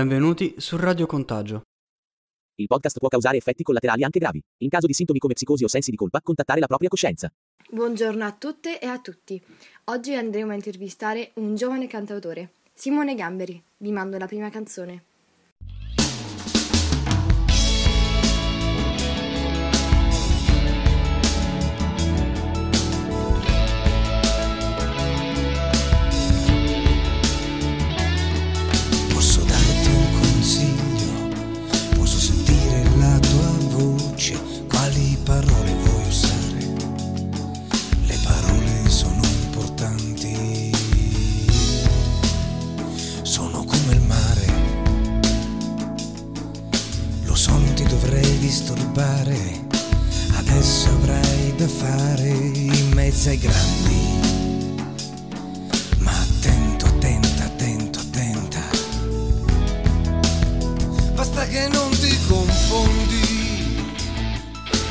Benvenuti su Radio Contagio. Il podcast può causare effetti collaterali anche gravi. In caso di sintomi come psicosi o sensi di colpa, contattare la propria coscienza. Buongiorno a tutte e a tutti. Oggi andremo a intervistare un giovane cantautore, Simone Gamberi. Vi mando la prima canzone. Disturbare, adesso avrai da fare in mezzo ai grandi. Ma attento, attenta, attento, attenta. Basta che non ti confondi.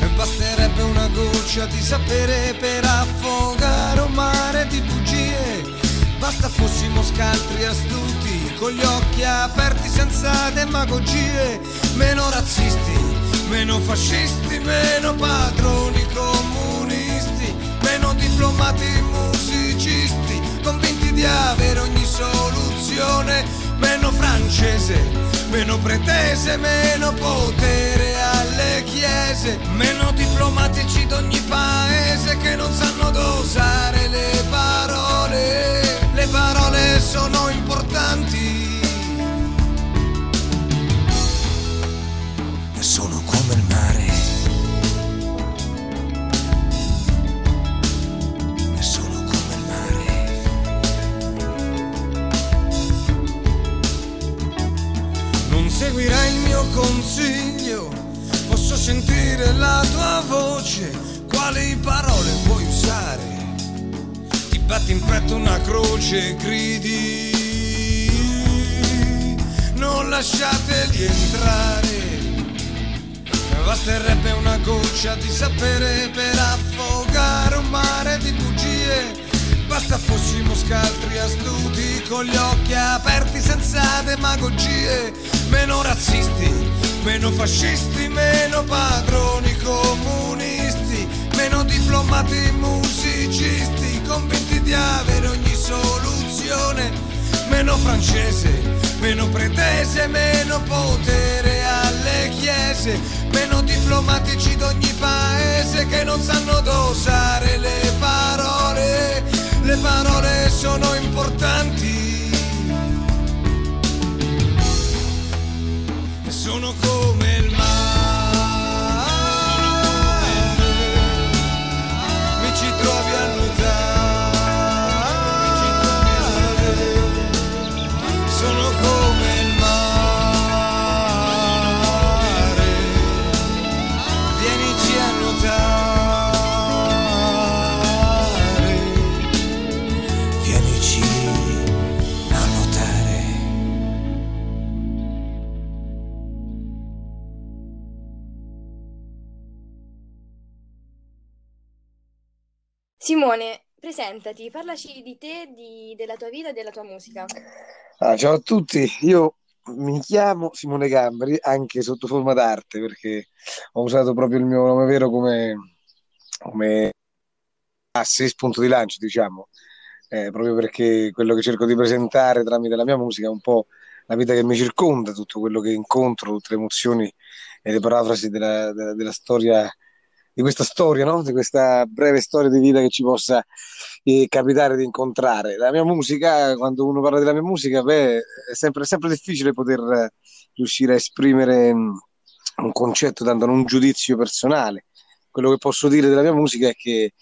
E basterebbe una goccia di sapere per affogare un mare di bugie. Basta fossimo scaltri astuti, con gli occhi aperti senza demagogie. Meno razzisti, meno fascisti, meno padroni comunisti, meno diplomati musicisti, convinti di avere ogni soluzione, meno francese, meno pretese, meno potere alle chiese, meno diplomatici d'ogni paese che non sanno dosare le parole, le parole sono importanti. Seguirai il mio consiglio, posso sentire la tua voce, quali parole vuoi usare? Ti batti in petto una croce, gridi, non lasciateli entrare. Basterebbe una goccia di sapere per affogare un mare di bugie. Basta fossimo scaltri astuti con gli occhi aperti senza demagogie. Meno razzisti, meno fascisti, meno padroni comunisti, meno diplomati musicisti, convinti di avere ogni soluzione. Meno francese, meno pretese, meno potere alle chiese, meno diplomatici d'ogni paese che non sanno dosare le parole, le parole sono importanti. Simone, presentati, parlaci di te, di- della tua vita e della tua musica. Ah, ciao a tutti, io mi chiamo Simone Gambari anche sotto forma d'arte perché ho usato proprio il mio nome vero come, come asse, spunto di lancio, diciamo, Eh, proprio perché quello che cerco di presentare tramite la mia musica è un po' la vita che mi circonda, tutto quello che incontro, tutte le emozioni e le parafrasi della, della- della storia, di questa storia, no? Di questa breve storia di vita che ci possa eh, capitare di incontrare. La mia musica, quando uno parla della mia musica, beh, è sempre, sempre difficile poter eh, riuscire a esprimere mh, un concetto dandone un giudizio personale. Quello che posso dire della mia musica è che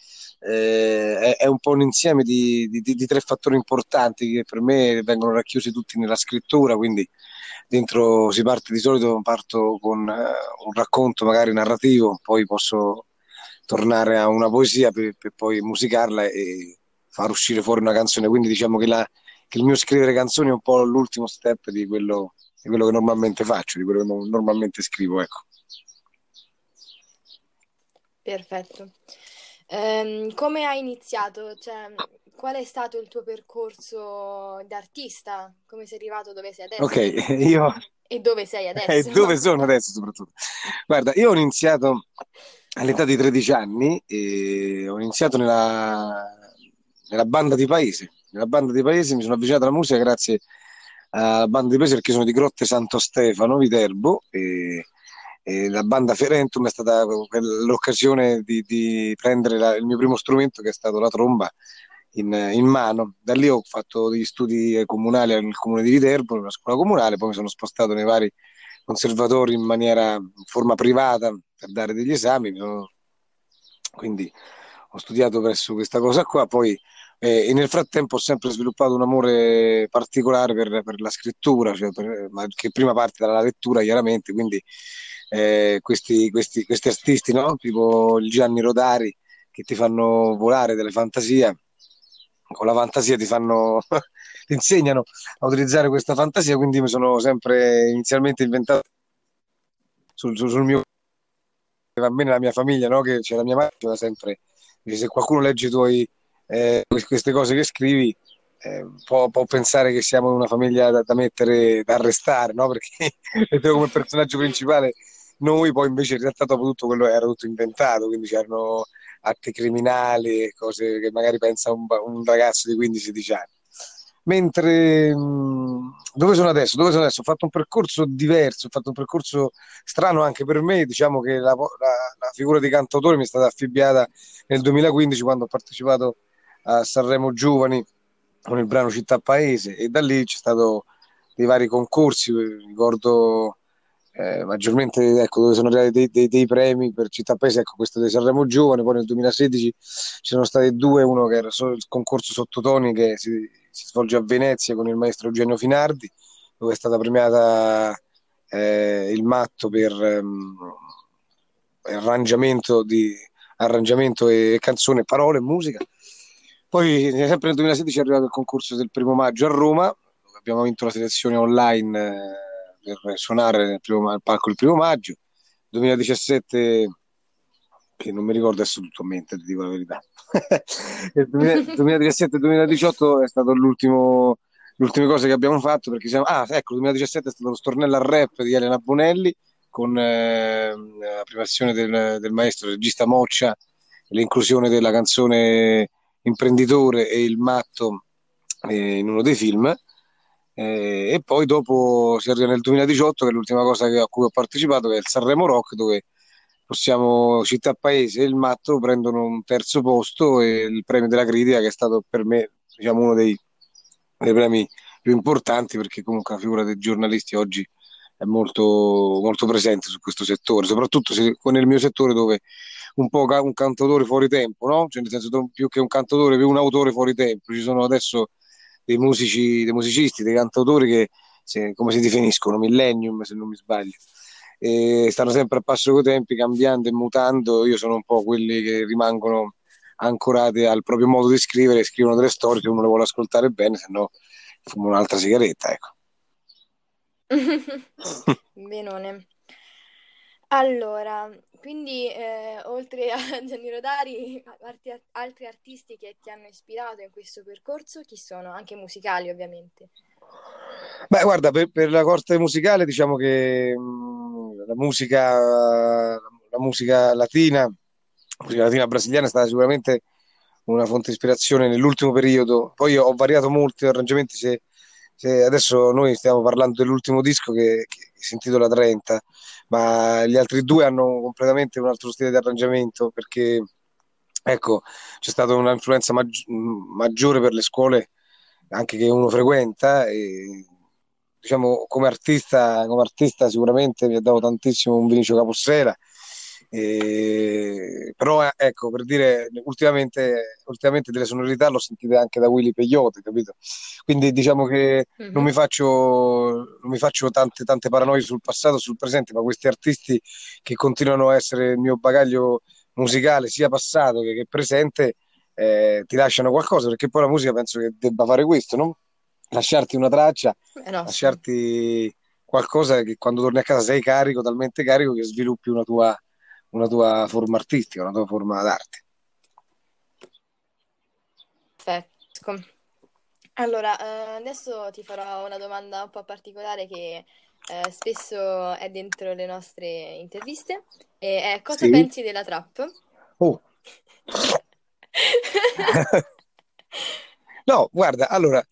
eh, è, è un po' un insieme di, di- di- di tre fattori importanti che per me vengono racchiusi tutti nella scrittura, quindi dentro si parte di solito, parto con eh, un racconto magari narrativo, poi posso tornare a una poesia per, per poi musicarla e far uscire fuori una canzone. Quindi diciamo che, la- che il mio scrivere canzoni è un po' l'ultimo step di quello, di quello che normalmente faccio, di quello che no- normalmente scrivo, ecco. Perfetto. Ehm, come hai iniziato? Cioè, qual è stato il tuo percorso d'artista? Come sei arrivato dove sei Ok, adesso? io E dove sei e adesso? dove sono adesso soprattutto? Guarda, io ho iniziato all'età di 13 anni e ho iniziato nella, nella banda di paese. Nella banda di paese mi sono avvicinato alla musica grazie alla banda di paese perché sono di Grotte Santo Stefano, Viterbo, e, e la banda Ferentum è stata l'occasione di, di prendere la- il mio primo strumento che è stato la tromba in, in mano. Da lì ho fatto degli studi comunali nel comune di Viterbo, nella scuola comunale, poi mi sono spostato nei vari conservatori in maniera, in forma privata per dare degli esami. Quindi ho studiato presso questa cosa qua, poi eh, e nel frattempo ho sempre sviluppato un amore particolare per, per la scrittura, cioè per- che prima parte dalla lettura, chiaramente, quindi eh, questi, questi, questi artisti, no? Tipo il Gianni Rodari, che ti fanno volare delle fantasie, con la fantasia ti fanno, insegnano a utilizzare questa fantasia, quindi mi sono sempre inizialmente inventato sul, sul- sul mio va bene la mia famiglia, no? Che c'è la mia madre, diceva sempre, se qualcuno legge i tuoi, eh, queste cose che scrivi, eh, può, può pensare che siamo una famiglia da, da mettere, da arrestare, no? Perché come personaggio principale noi, poi invece in realtà dopo tutto quello era tutto inventato, quindi c'erano atti criminali, cose che magari pensa un, un ragazzo di 15-16 anni. Mentre dove sono adesso? Dove sono adesso? Ho fatto un percorso diverso, ho fatto un percorso strano anche per me. Diciamo che la, la- la figura di cantautore mi è stata affibbiata nel 2015 quando ho partecipato a Sanremo Giovani con il brano Città Paese e da lì c'è stato dei vari concorsi, ricordo eh, maggiormente ecco, dove sono arrivati dei, dei- dei premi per Città Paese, ecco questo di Sanremo Giovane, poi nel 2016 ci sono stati due, uno che era il concorso sottotoni che si, si svolge a Venezia con il maestro Eugenio Finardi, dove è stata premiata eh, il matto per ehm, arrangiamento, di, arrangiamento e canzone, parole e musica. Poi sempre nel 2016 è arrivato il concorso del primo maggio a Roma, abbiamo vinto la selezione online eh, per suonare nel primo, al palco il primo maggio. 2017, che non mi ricordo adesso tutto a mente, ti dico la verità. Il 2017-2018 è stato l'ultimo, le ultime cose che abbiamo fatto perché siamo, ah, ecco, il 2017 è stato lo stornello al rap di Elena Bonelli con eh, la primazione del, del maestro regista Moccia l'inclusione della canzone Imprenditore e il matto eh, in uno dei film. Eh, e poi dopo si arriva nel 2018, che è l'ultima cosa che- a cui ho partecipato, che è il Sanremo Rock, dove possiamo, Città Paese e il Matto prendono un terzo posto e il premio della critica, che è stato per me, diciamo, uno dei, dei premi più importanti, perché comunque la figura dei giornalisti oggi è molto, molto presente su questo settore, soprattutto se, nel mio settore dove un po' ca- un cantautore fuori tempo, no? Cioè, nel senso, più che un cantautore, più un autore fuori tempo. Ci sono adesso dei musici, dei musicisti, dei cantautori che, se- come si definiscono, millennium, se non mi sbaglio, e stanno sempre a passo coi tempi, cambiando e mutando. Io sono un po' quelli che rimangono ancorati al proprio modo di scrivere, scrivono delle storie, se uno le vuole ascoltare bene, se no fumo un'altra sigaretta, ecco. Benone. Allora, quindi eh, oltre a Gianni Rodari, arti- altri artisti che ti hanno ispirato in questo percorso, chi sono? Anche musicali, ovviamente. Beh, guarda, per, per la corte musicale diciamo che mh, la musica, la musica latina, la musica latina brasiliana è stata sicuramente una fonte di ispirazione nell'ultimo periodo. Poi ho variato molti arrangiamenti. Se, se adesso noi stiamo parlando dell'ultimo disco che, che si intitola 30, ma gli altri due hanno completamente un altro stile di arrangiamento perché, ecco, c'è stata un'influenza maggi- maggiore per le scuole anche che uno frequenta e diciamo come artista, come artista sicuramente mi ha dato tantissimo un Vinicio Capossela e- però eh, ecco per dire ultimamente, ultimamente delle sonorità l'ho sentite anche da Willy Peyote capito? quindi diciamo che non mi faccio, non mi faccio tante, tante paranoie sul passato, sul presente, ma questi artisti che continuano a essere il mio bagaglio musicale, sia passato che, che presente, eh, ti lasciano qualcosa, perché poi la musica penso che debba fare questo, no? Lasciarti una traccia, Eh no, lasciarti qualcosa che quando torni a casa sei carico, talmente carico che sviluppi una tua, una tua forma artistica, una tua forma d'arte. Perfetto. Allora, eh, adesso ti farò una domanda un po' particolare che eh, spesso è dentro le nostre interviste. E è cosa Sì? pensi della trap? Oh. No, guarda, allora,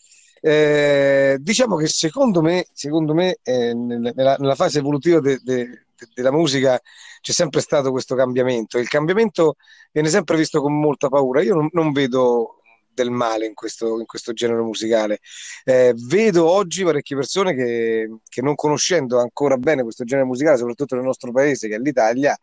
eh, diciamo che secondo me, secondo me eh, nel- nella, nella fase evolutiva de- de- de- della musica c'è sempre stato questo cambiamento. Il cambiamento viene sempre visto con molta paura. Io non, non vedo del male in questo, in questo genere musicale. Eh, vedo oggi parecchie persone che, che non conoscendo ancora bene questo genere musicale, soprattutto nel nostro paese, che è l'Italia,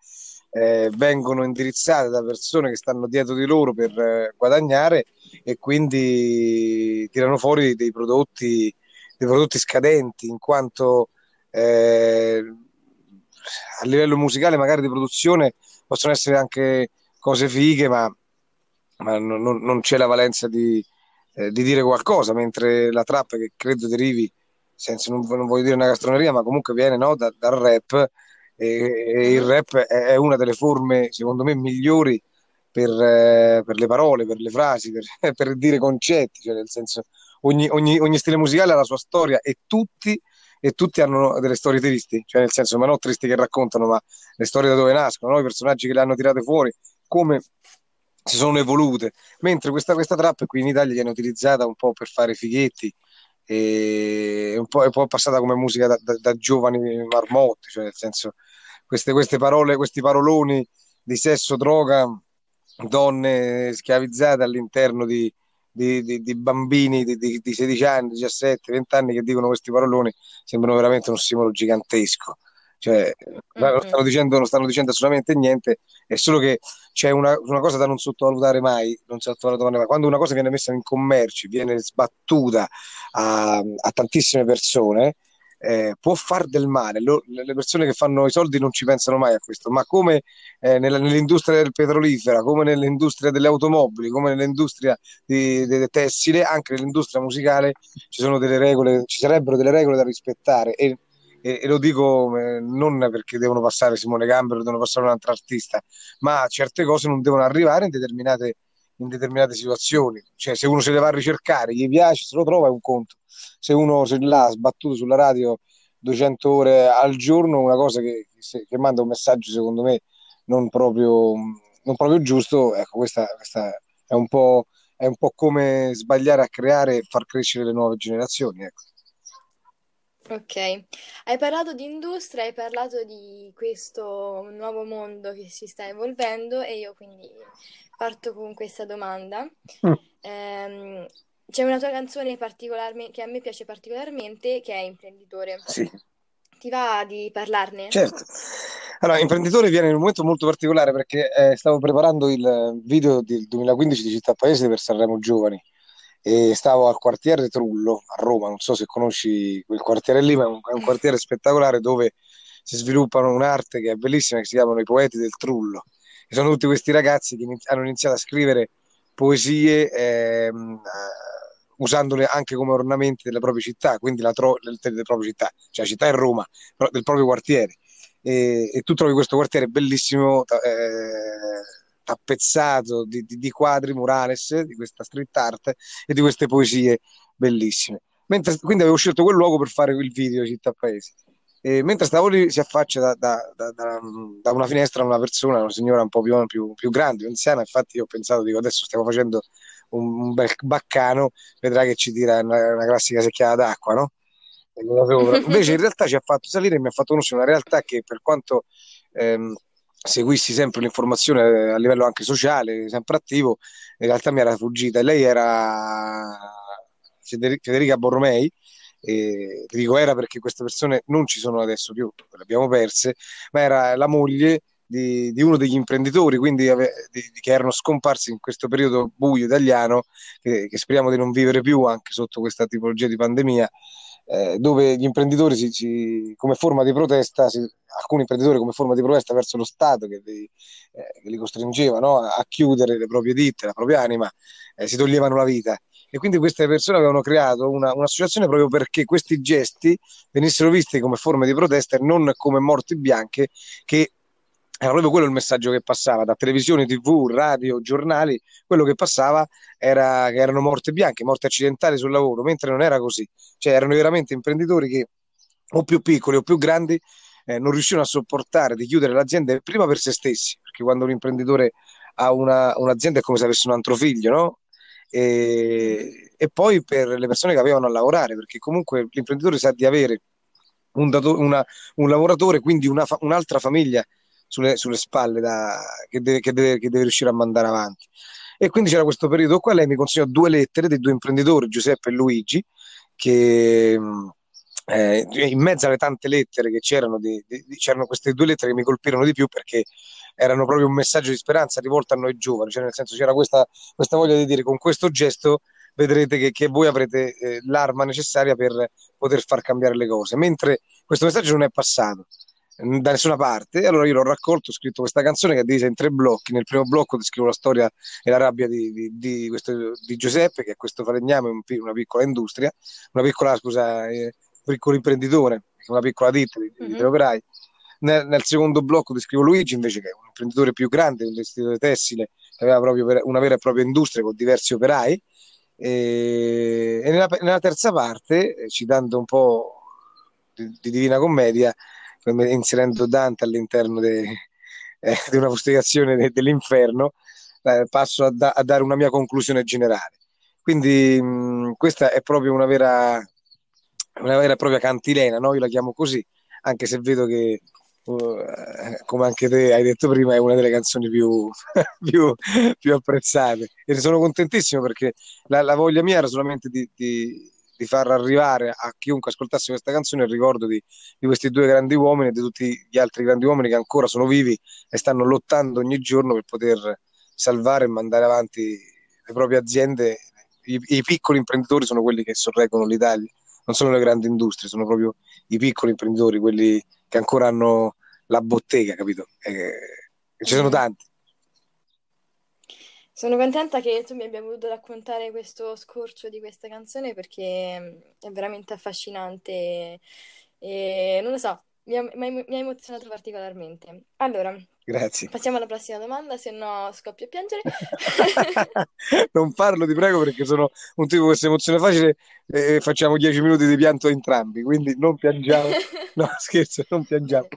eh, vengono indirizzate da persone che stanno dietro di loro per eh, guadagnare e quindi tirano fuori dei prodotti, dei prodotti scadenti, in quanto eh, a livello musicale, magari di produzione, possono essere anche cose fighe, ma, ma non, non- c'è la valenza di, eh, di dire qualcosa, mentre la trap, che credo derivi, senza, non, non voglio dire una castroneria, ma comunque viene no, da- dal rap, e, e il rap è, una delle forme, secondo me, migliori per, eh, per le parole, per le frasi, per, per dire concetti, cioè nel senso ogni, ogni- ogni stile musicale ha la sua storia e tutti, e tutti hanno delle storie tristi, cioè nel senso, ma non tristi che raccontano, ma le storie da dove nascono, no? I personaggi che le hanno tirate fuori, come si sono evolute, mentre questa, questa trap qui in Italia viene utilizzata un po' per fare fighetti e un po', un po' passata come musica da, da- da giovani marmotti, cioè nel senso queste, queste parole, questi paroloni di sesso, droga, donne schiavizzate all'interno di, di- di- di bambini di, di- di 16 anni, 17, 20 anni che dicono questi paroloni sembrano veramente un simbolo gigantesco. Cioè, non Mhm. stanno dicendo, non stanno dicendo assolutamente niente, è solo che c'è una, una cosa da non sottovalutare mai, non sottovalutare mai. Quando una cosa viene messa in commercio, viene sbattuta a, a tantissime persone, eh, può far del male. Lo- le persone che fanno i soldi non ci pensano mai a questo, ma come eh, nella- nell'industria del petrolifera, come nell'industria delle automobili, come nell'industria del tessile, anche nell'industria musicale ci sono delle regole, ci sarebbero delle regole da rispettare e, e- e lo dico eh, non perché devono passare Simone Gambero, devono passare un altro artista, ma certe cose non devono arrivare in determinate, in determinate situazioni. Cioè, se uno se le va a ricercare, gli piace, se lo trova è un conto. Se uno se l'ha sbattuto sulla radio 200 ore al giorno, una cosa che, che- che manda un messaggio, secondo me, non proprio, non proprio giusto, ecco, questa, questa è un po', è un po' come sbagliare a creare e far crescere le nuove generazioni, ecco. Ok, hai parlato di industria, hai parlato di questo nuovo mondo che si sta evolvendo e io quindi parto con questa domanda. Mm. Ehm, c'è una tua canzone particolarmente, che a me piace particolarmente, che è Imprenditore. Sì. Ti va di parlarne? Certo. Allora, imprenditore viene in un momento molto particolare perché eh, stavo preparando il video del 2015 di Città Paese per Sanremo Giovani e stavo al quartiere Trullo a Roma, non so se conosci quel quartiere lì, ma è un, è un quartiere spettacolare dove si sviluppano un'arte che è bellissima, che si chiamano i poeti del Trullo. E sono tutti questi ragazzi che hanno iniziato a scrivere poesie ehm, eh, usandole anche come ornamenti delle proprie città, quindi la tro- delle, proprie città, cioè la città è Roma, però del proprio quartiere. E, e tu trovi questo quartiere bellissimo, eh, tappezzato di, di- di quadri murales, di questa street art e di queste poesie bellissime. Mentre, quindi avevo scelto quel luogo per fare il video Città Paese. E mentre stavo lì si affaccia da, da- da- da- da una finestra una persona, una signora un po' più, più- più grande, più anziana, infatti io ho pensato, dico, adesso stiamo facendo un, bel baccano, vedrà che ci tira una, una classica secchiata d'acqua, no? Invece in realtà ci ha fatto salire e mi ha fatto conoscere una realtà che per quanto ehm, seguissi sempre l'informazione a livello anche sociale, sempre attivo, in realtà mi era fuggita. E lei era Federi- Federica Borromei, e dico era perché queste persone non ci sono adesso più, le abbiamo perse, ma era la moglie di, di uno degli imprenditori, quindi di- che erano scomparsi in questo periodo buio italiano, che, che speriamo di non vivere più anche sotto questa tipologia di pandemia, eh, dove gli imprenditori si, si- come forma di protesta, si- alcuni imprenditori come forma di protesta verso lo Stato che li, eh, che li costringeva no, a, a chiudere le proprie ditte, la propria anima, eh, si toglievano la vita. E quindi queste persone avevano creato una, un'associazione proprio perché questi gesti venissero visti come forme di protesta e non come morti bianche che era proprio quello il messaggio che passava da televisione, tv, radio, giornali, quello che passava era che erano morte bianche, morte accidentali sul lavoro, mentre non era così, cioè erano veramente imprenditori che o più piccoli o più grandi eh, non riuscivano a sopportare di chiudere l'azienda prima per se stessi, perché quando un imprenditore ha una, un'azienda è come se avesse un altro figlio, no? E, e, poi per le persone che avevano a lavorare, perché comunque l'imprenditore sa di avere un, dato, una, un lavoratore, quindi una, un'altra famiglia sulle, sulle spalle da, che, deve, che, deve, che, deve, riuscire a mandare avanti. E quindi c'era questo periodo qua, lei mi consegnò due lettere dei due imprenditori, Giuseppe e Luigi, che eh, in mezzo alle tante lettere che c'erano, di, di, c'erano queste due lettere che mi colpirono di più perché erano proprio un messaggio di speranza rivolto a noi giovani, cioè nel senso c'era questa, questa voglia di dire con questo gesto vedrete che, che voi avrete eh, l'arma necessaria per poter far cambiare le cose, mentre questo messaggio non è passato da nessuna parte. Allora io l'ho raccolto, ho scritto questa canzone che è divisa in tre blocchi. Nel primo blocco descrivo la storia e la rabbia di, di, di, questo, di Giuseppe, che è questo falegname, un, una piccola industria, una piccola, scusa, eh, piccolo imprenditore, una piccola ditta di, mm-hmm. di operai. Nel, nel, secondo blocco descrivo Luigi invece che è un imprenditore più grande, un vestitore tessile, che aveva proprio una vera e propria industria con diversi operai. E, e nella, nella, terza parte, eh, citando un po' di, di Divina Commedia, inserendo Dante all'interno eh, di una fustigazione de, dell'inferno, eh, passo a, da, a, dare una mia conclusione generale. Quindi mh, questa è proprio una vera, una vera e propria cantilena, no? io la chiamo così, anche se vedo che, uh, come anche te hai detto prima, è una delle canzoni più, più, più apprezzate. E ne sono contentissimo perché la, la voglia mia era solamente di, di di far arrivare a chiunque ascoltasse questa canzone il ricordo di, di, questi due grandi uomini e di tutti gli altri grandi uomini che ancora sono vivi e stanno lottando ogni giorno per poter salvare e mandare avanti le proprie aziende. I, i piccoli imprenditori sono quelli che sorreggono l'Italia, non sono le grandi industrie, sono proprio i piccoli imprenditori, quelli che ancora hanno la bottega, capito? E, e ci sono tanti. Sono contenta che tu mi abbia voluto raccontare questo scorcio di questa canzone perché mm, è veramente affascinante e non lo so, mi ha, mi ha emozionato particolarmente. Allora, Grazie. passiamo alla prossima domanda, se no scoppio a piangere. non parlo, ti prego, perché sono un tipo che si emoziona facile e facciamo dieci minuti di pianto entrambi, quindi non piangiamo. No, scherzo, non piangiamo.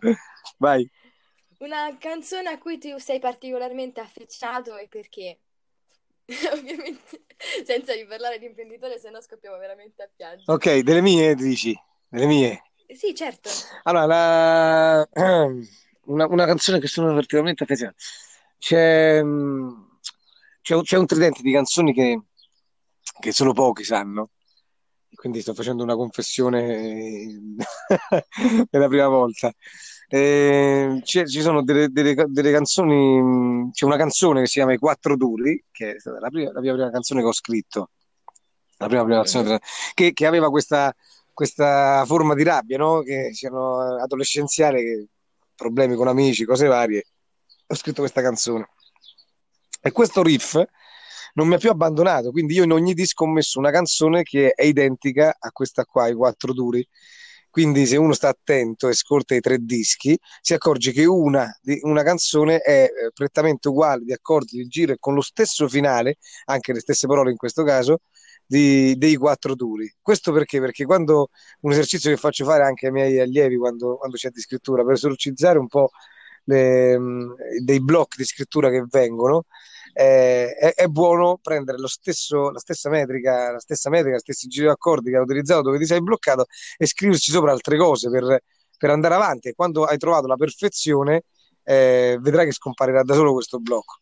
Vai. Una canzone a cui tu sei particolarmente affezionato e perché? Ovviamente, senza riparlare di imprenditore, se no scoppiamo veramente a piangere. Ok, delle mie dici? Delle mie? Sì, certo. Allora, la... una, una, canzone che sono particolarmente affezionato. C'è, c'è, c'è, un tridente di canzoni che, che solo pochi sanno. Quindi sto facendo una confessione per la prima volta. Eh, ci sono delle, delle, delle, canzoni, c'è una canzone che si chiama I Quattro Duri, che è stata la, prima, la mia prima canzone che ho scritto, la prima, prima canzone, che, che aveva questa, questa, forma di rabbia, no? che c'erano adolescenziale, che, problemi con amici, cose varie. Ho scritto questa canzone. E questo riff non mi ha più abbandonato, quindi io in ogni disco ho messo una canzone che è identica a questa qua, I Quattro Duri, quindi se uno sta attento e ascolta i tre dischi, si accorge che una, una canzone è eh, prettamente uguale di accordi, di giro e con lo stesso finale, anche le stesse parole in questo caso, di, dei quattro duri. Questo perché? Perché quando un esercizio che faccio fare anche ai miei allievi quando, quando c'è di scrittura, per esorcizzare un po' le, dei blocchi di scrittura che vengono, eh, è, è, buono prendere stesso, la stessa metrica, la stessa metrica, stessi giri di accordi che hai utilizzato dove ti sei bloccato e scriverci sopra altre cose per, per andare avanti. E quando hai trovato la perfezione, eh, vedrai che scomparirà da solo questo blocco.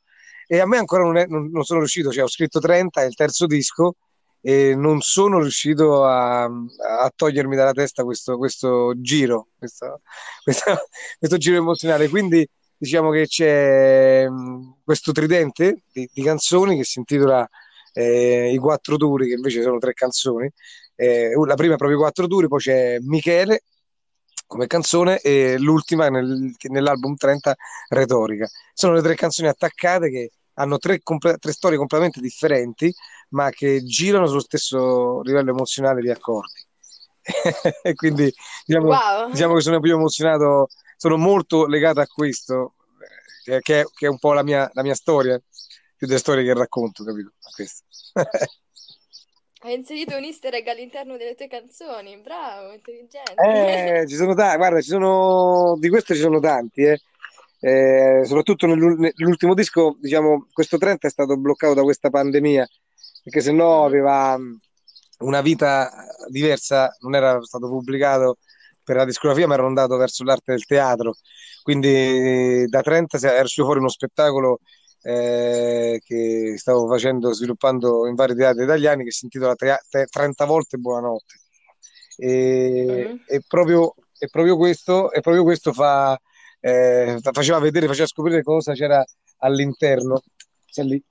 E a me ancora non, è, non, non sono riuscito, cioè ho scritto 30, è il terzo disco, e non sono riuscito a, a togliermi dalla testa questo, questo giro, questo, questo, questo giro emozionale. Quindi diciamo che c'è mm, questo tridente di, di canzoni che si intitola eh, I quattro duri, che invece sono tre canzoni. Eh, la prima è proprio i quattro duri, poi c'è Michele come canzone e l'ultima nel, nell'album 30 Retorica. Sono le tre canzoni attaccate che hanno tre, comple- tre storie completamente differenti, ma che girano sullo stesso livello emozionale di accordi. e quindi diciamo, wow. diciamo che sono più emozionato sono molto legato a questo, che, che, che è un po' la mia, la mia storia, più delle storie che racconto, capito? Questo. Hai inserito un easter egg all'interno delle tue canzoni, bravo, intelligente. Eh, ci sono tanti, guarda, ci sono, di queste ci sono tanti, eh. Eh, soprattutto nell'ultimo disco, diciamo, questo 30 è stato bloccato da questa pandemia, perché se no Mhm. aveva una vita diversa, non era stato pubblicato per la discografia, ma era andato verso l'arte del teatro. Quindi da 30 si- era uscito fuori uno spettacolo eh, che stavo facendo, sviluppando in vari teatri italiani, che si intitola Trea- Te- 30 volte Buonanotte. E, Mhm. e proprio, e proprio questo, e proprio questo fa, eh, faceva vedere, faceva scoprire cosa c'era all'interno. C'è lì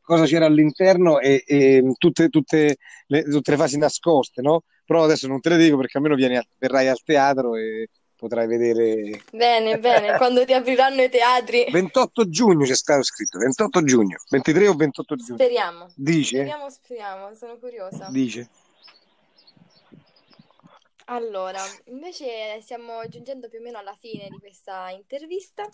cosa c'era all'interno e, e tutte, tutte le, tutte le fasi nascoste, no? Però adesso non te le dico perché almeno vieni verrai al teatro e potrai vedere. Bene, bene, quando ti apriranno i teatri, 28 giugno c'è stato scritto, 28 giugno, 23 o 28 giugno. speriamo. Dice? Speriamo, speriamo, sono curiosa. Dice. Allora, invece stiamo giungendo più o meno alla fine di questa intervista.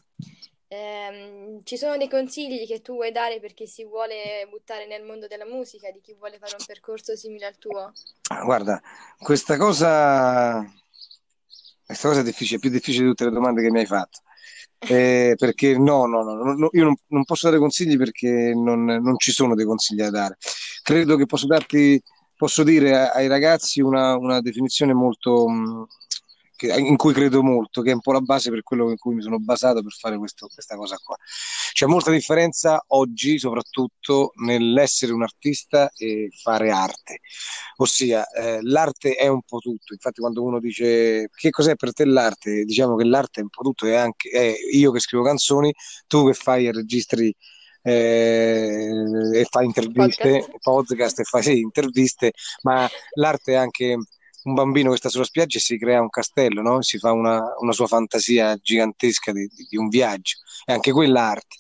Ehm, ci sono dei consigli che tu vuoi dare per chi si vuole buttare nel mondo della musica, di chi vuole fare un percorso simile al tuo? Ah, guarda, questa cosa, questa cosa è difficile, più difficile di tutte le domande che mi hai fatto. Eh, perché no, no, no, no, io non, non posso dare consigli perché non, non ci sono dei consigli da dare. Credo che posso darti, posso dire ai ragazzi una, una definizione molto, mh, che- in cui credo molto, che è un po' la base per quello in cui mi sono basato per fare questo- questa cosa qua. C'è molta differenza oggi, soprattutto nell'essere un artista e fare arte. Ossia, eh, l'arte è un po' tutto. Infatti, quando uno dice che cos'è per te l'arte, diciamo che l'arte è un po' tutto, è anche è io che scrivo canzoni, tu che fai e registri eh, e fai interviste, Podcast. podcast e fai sì, interviste, ma l'arte è anche un bambino che sta sulla spiaggia e si crea un castello, no? Si fa una, una sua fantasia gigantesca di, di un viaggio, e anche quella arte.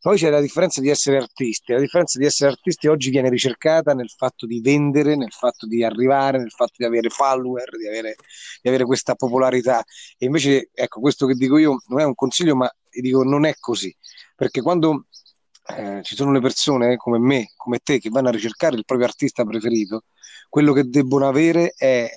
Poi c'è la differenza di essere artisti. La differenza di essere artisti oggi viene ricercata nel fatto di vendere, nel fatto di arrivare, nel fatto di avere follower, di avere, di avere questa popolarità. E invece, ecco, questo che dico io non è un consiglio, ma dico non è così. Perché quando eh, ci sono le persone come me, come te, che vanno a ricercare il proprio artista preferito, quello che debbono avere è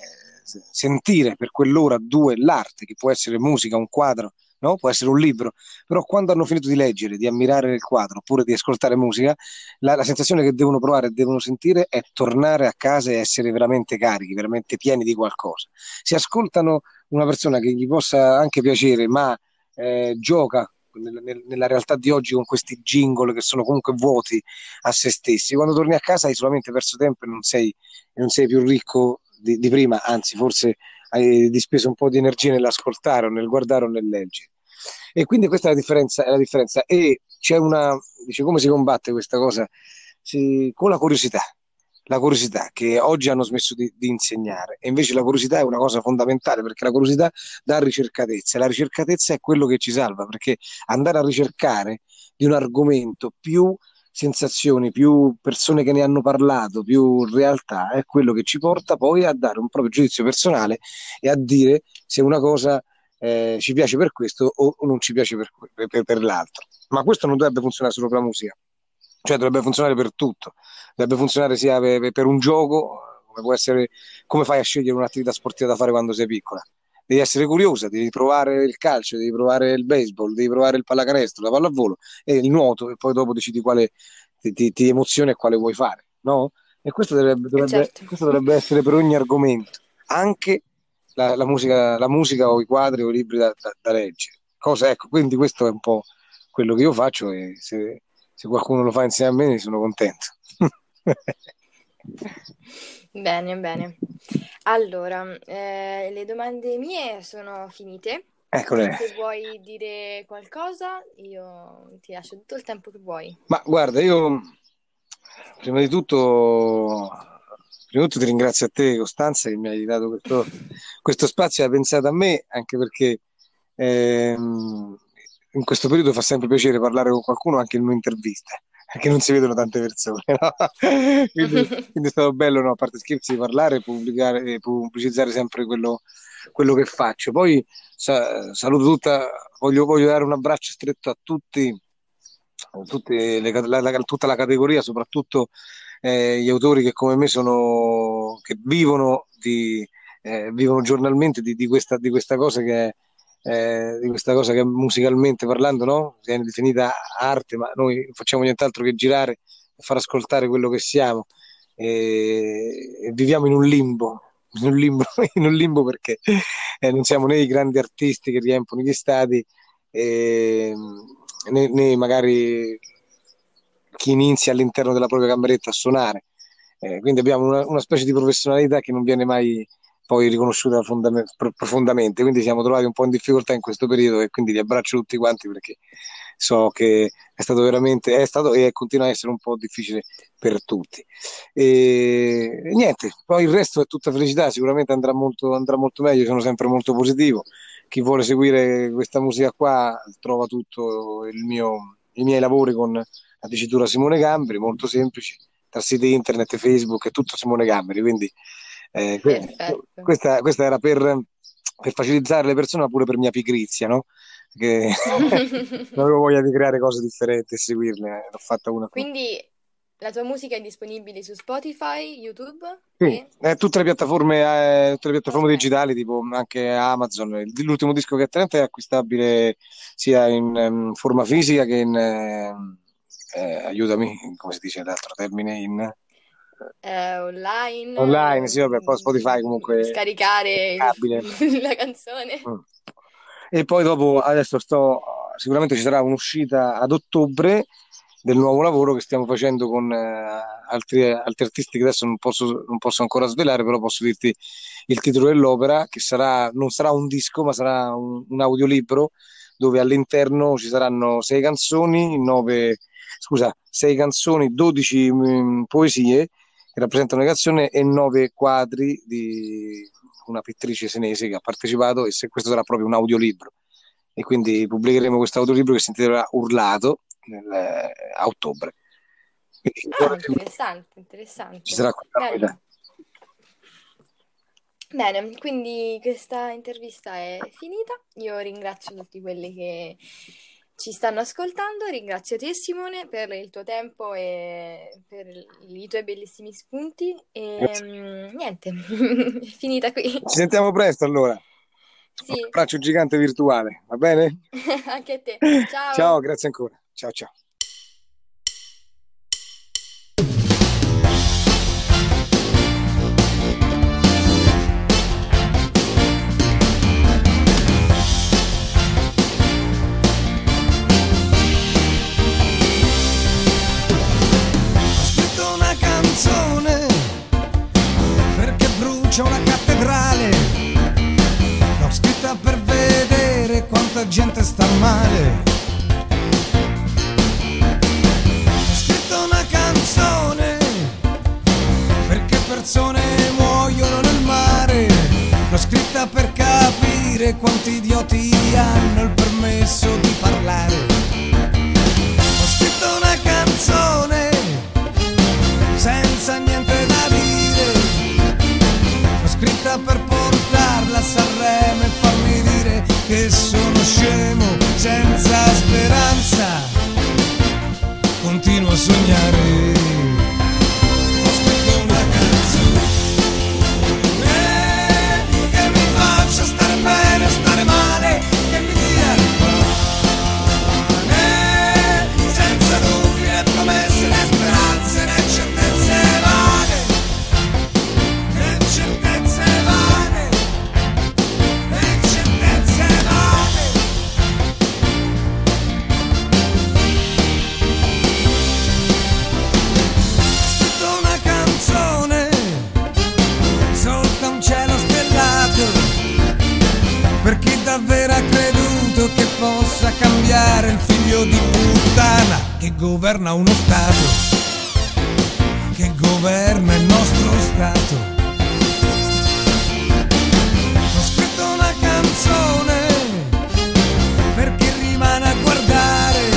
sentire per quell'ora, due, l'arte, che può essere musica, un quadro, no? Può essere un libro, però quando hanno finito di leggere, di ammirare il quadro oppure di ascoltare musica, la, la sensazione che devono provare e devono sentire è tornare a casa e essere veramente carichi, veramente pieni di qualcosa. Se ascoltano una persona che gli possa anche piacere, ma eh, gioca nel- nel- nella realtà di oggi con questi jingle che sono comunque vuoti a se stessi, quando torni a casa hai solamente perso tempo e non sei, non sei più ricco di, di prima, anzi forse hai dispeso un po' di energia nell'ascoltare o nel guardare o nel leggere. E quindi questa è la differenza, è la differenza. E c'è una, dice, come si combatte questa cosa? Si- con la curiosità, la curiosità che oggi hanno smesso di, di insegnare. E invece la curiosità è una cosa fondamentale perché la curiosità dà ricercatezza e la ricercatezza è quello che ci salva perché andare a ricercare di un argomento più sensazioni, più persone che ne hanno parlato, più realtà, è quello che ci porta poi a dare un proprio giudizio personale e a dire se una cosa eh, ci piace per questo o, non ci piace per, per- per l'altro. Ma questo non dovrebbe funzionare solo per la musica, cioè dovrebbe funzionare per tutto, dovrebbe funzionare sia per, per un gioco, come può essere, come fai a scegliere un'attività sportiva da fare quando sei piccola. Devi essere curiosa, devi provare il calcio, devi provare il baseball, devi provare il pallacanestro, la pallavolo e il nuoto e poi dopo decidi quale ti, ti- ti emoziona e quale vuoi fare, no? E questo dovrebbe, Eh, dovrebbe- certo. questo dovrebbe essere per ogni argomento, anche la, la musica, la musica o i quadri o i libri da, da- da leggere. Cosa, ecco, quindi questo è un po' quello che io faccio e se, se qualcuno lo fa insieme a me ne sono contento. Bene, bene. Allora, eh, le domande mie sono finite. Eccole. Se vuoi dire qualcosa, io ti lascio tutto il tempo che vuoi. Ma guarda, io prima di tutto, prima di tutto ti ringrazio a te, Costanza, che mi hai dato questo, questo spazio, hai pensato a me, anche perché ehm, in questo periodo fa sempre piacere parlare con qualcuno anche in un'intervista. Perché non si vedono tante persone, no? quindi, quindi, è stato bello, no? a parte scherzi, parlare e pubblicizzare sempre quello, quello, che faccio. Poi sa, saluto tutta, voglio, voglio, dare un abbraccio stretto a tutti, le, la, la, tutta la categoria, soprattutto eh, gli autori che come me sono, che vivono, di, eh, vivono giornalmente di, di, questa, di questa cosa che è eh, di questa cosa che musicalmente parlando no? viene definita arte, ma noi facciamo nient'altro che girare e far ascoltare quello che siamo e, e viviamo in un limbo, in un limbo, in un limbo perché eh, non siamo né i grandi artisti che riempiono gli stadi eh, né, né, magari chi inizia all'interno della propria cameretta a suonare. Eh, quindi abbiamo una, una specie di professionalità che non viene mai poi riconosciuta profondamente, quindi siamo trovati un po' in difficoltà in questo periodo e quindi li abbraccio tutti quanti perché so che è stato veramente, è stato e continua a essere un po' difficile per tutti. E, e niente, poi il resto è tutta felicità, sicuramente andrà molto, andrà molto meglio, sono sempre molto positivo. Chi vuole seguire questa musica qua trova tutto mio, i miei lavori con la dicitura Simone Gambri, molto semplici, tra siti internet, Facebook, è tutto Simone Gambri, quindi eh, questa, questa, era per, per, facilitare le persone, ma pure per mia pigrizia, no? Che non avevo voglia di creare cose differenti e seguirle, l'ho fatta una. Quindi la tua musica è disponibile su Spotify, YouTube? Sì, e... tutte le piattaforme, eh, tutte le piattaforme okay. digitali, tipo anche Amazon. L'ultimo disco che è Trent è acquistabile sia in um, forma fisica che in, eh, eh, aiutami, come si dice l'altro termine, in eh, online. Online, sì, vabbè, poi Spotify comunque. Scaricare la canzone. Mm. E poi dopo, adesso sto, sicuramente ci sarà un'uscita ad ottobre del nuovo lavoro che stiamo facendo con eh, altri, altri, artisti che adesso non posso, non posso, ancora svelare, però posso dirti il titolo dell'opera, che sarà, non sarà un disco, ma sarà un, un audiolibro dove all'interno ci saranno sei canzoni, nove, scusa, sei canzoni, dodici mm, poesie che rappresentano una canzone e nove quadri di una pittrice senese che ha partecipato e se questo sarà proprio un audiolibro e quindi pubblicheremo questo audiolibro che si intitolerà Urlato nel, eh, a ottobre. ah, interessante, interessante. Ci sarà quella Bene, quindi questa intervista è finita. Io ringrazio tutti quelli che ci stanno ascoltando. Ringrazio te Simone per il tuo tempo e per i tuoi bellissimi spunti. E um, niente, è finita qui. Ci sentiamo presto allora. Sì. Un abbraccio gigante virtuale, va bene? Anche a te. Ciao. Ciao, grazie ancora. Ciao ciao. Capire quanti idioti hanno il permesso di parlare. Ho scritto una canzone senza niente da scritta per portarla a Sanremo e farmi dire che sono scemo senza speranza. Continuo a sognare. che governa uno Stato, che governa il nostro Stato. Ho scritto una canzone perché rimane a guardare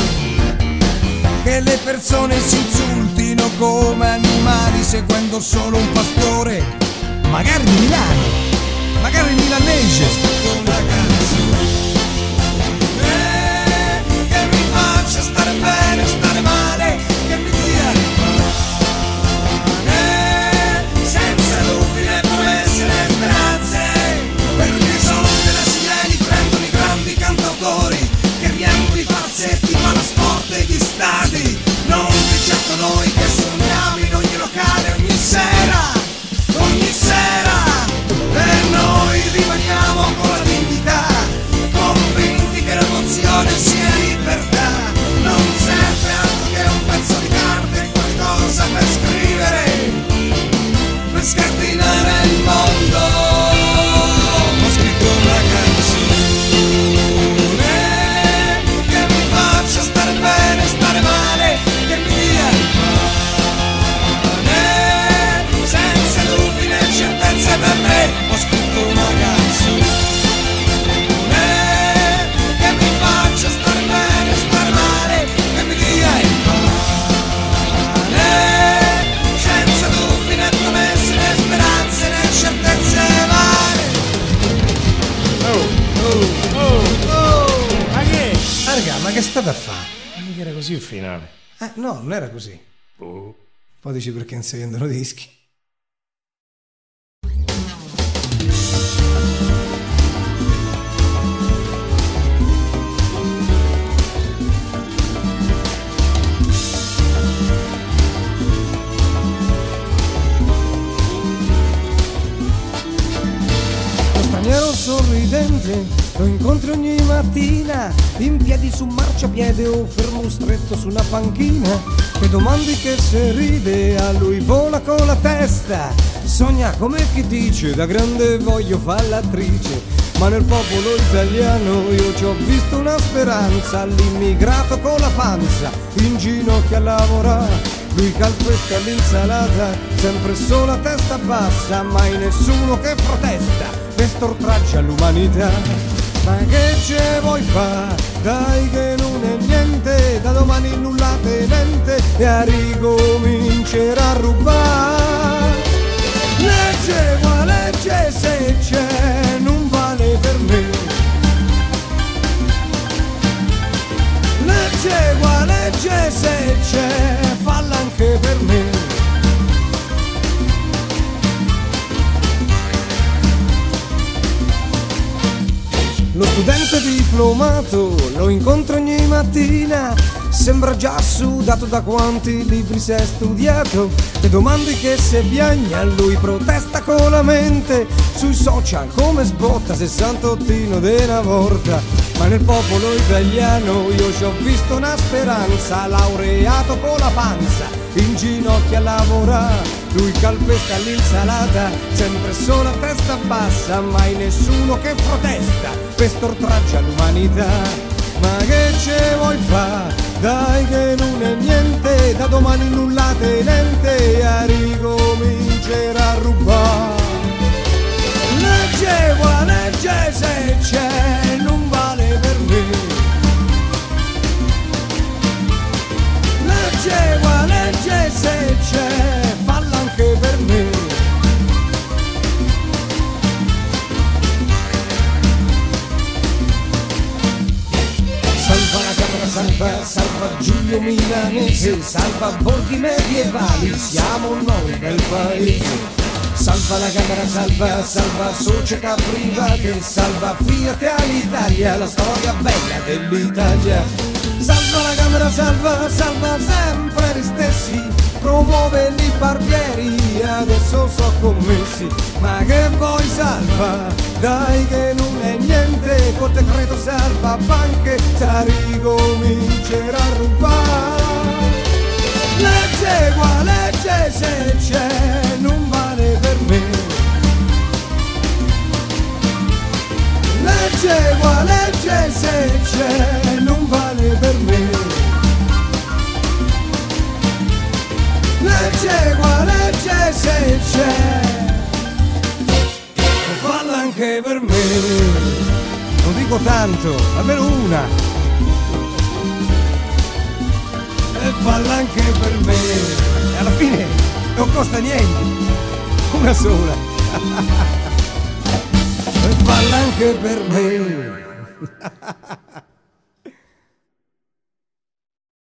che le persone si insultino come animali seguendo solo un pastore, magari di Milano, magari milanese. Ho scritto una canzone. Scardinare il mondo. Così il finale. Eh, no, non era così. Poi dici perché non si vendono dischi. Lo straniero sorridente lo incontri ogni mattina in piedi su marciapiede o fermo stretto su una panchina e domandi che se ride a lui vola con la testa. Sogna come chi dice da grande voglio far l'attrice ma nel popolo italiano io ci ho visto una speranza l'immigrato con la panza in ginocchio a lavorare lui calpesta l'insalata, sempre sola testa bassa, mai nessuno che protesta, questo oltraggio all'umanità. Ma che ce vuoi fa? Dai che non è niente, da domani nulla tenente e a ricomincerà a rubare. Legge, ma legge se c'è, non vale per me. Legge, qua legge se c'è, falla anche per me. Lo studente diplomato lo incontro ogni mattina, sembra già sudato da quanti libri si è studiato. Ti domandi che se piagna, lui protesta con la mente, sui social come sbotta sessantottino una volta. Ma nel popolo italiano io ci ho visto una speranza, laureato con la panza, in ginocchio a lavorare. Lui calpesta l'insalata, sempre solo a testa bassa, mai nessuno che protesta, questo oltraggio all'umanità. Ma che ce vuoi fa? Dai che non è niente, da domani nulla tenente, a ricomincerà a rubare. Legge, qua legge se c'è, non vale per me. Legge, qua legge se c'è, falla anche per me. Salva, salva Giulio Milanese, salva borghi medievali, siamo noi del paese. Salva la Camera, salva, salva società private, salva Fiat all'Italia, la storia bella dell'Italia. Salva la Camera, salva, salva sempre gli stessi, promuove i barbieri, adesso so commessi. Ma che vuoi salva? Dai che non è niente, col decreto salva banche, sa ricomincerà a rubare. Legge qua, legge se c'è, non vale per me. Legge qua, legge se c'è, vale per me. Legge qua, legge se c'è, falla anche per me. Non dico tanto, almeno una. E falla anche per me. E alla fine Non costa niente. Una sola. E falla anche per me.